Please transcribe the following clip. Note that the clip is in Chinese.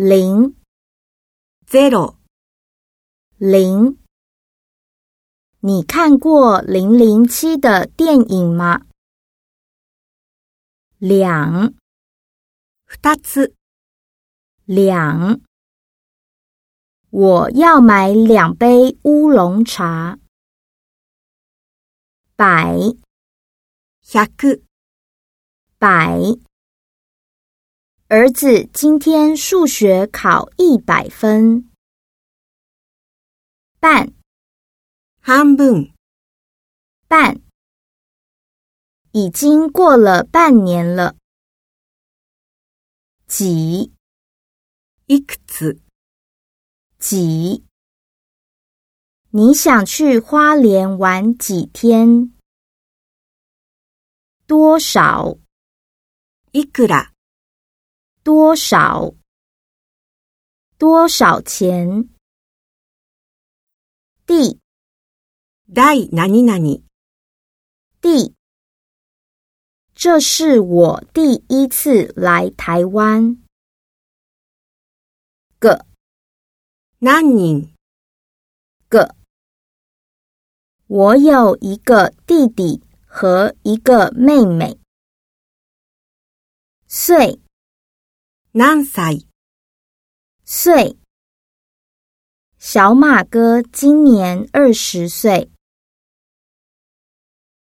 零，zero，、零。你看过《零零七》的电影吗？两2つ、两。我要买两杯乌龙茶。百100、百。儿子今天数学考一百分。半半分、半。已经过了半年了。几いくつ、几？你想去花莲玩几天？多少？いくら、 多少？多少钱？第。第。何々、第，这是我第。一次来台湾。个何人、个，我有一个弟弟和一个妹妹。岁何歳、岁，小马哥今年二十岁。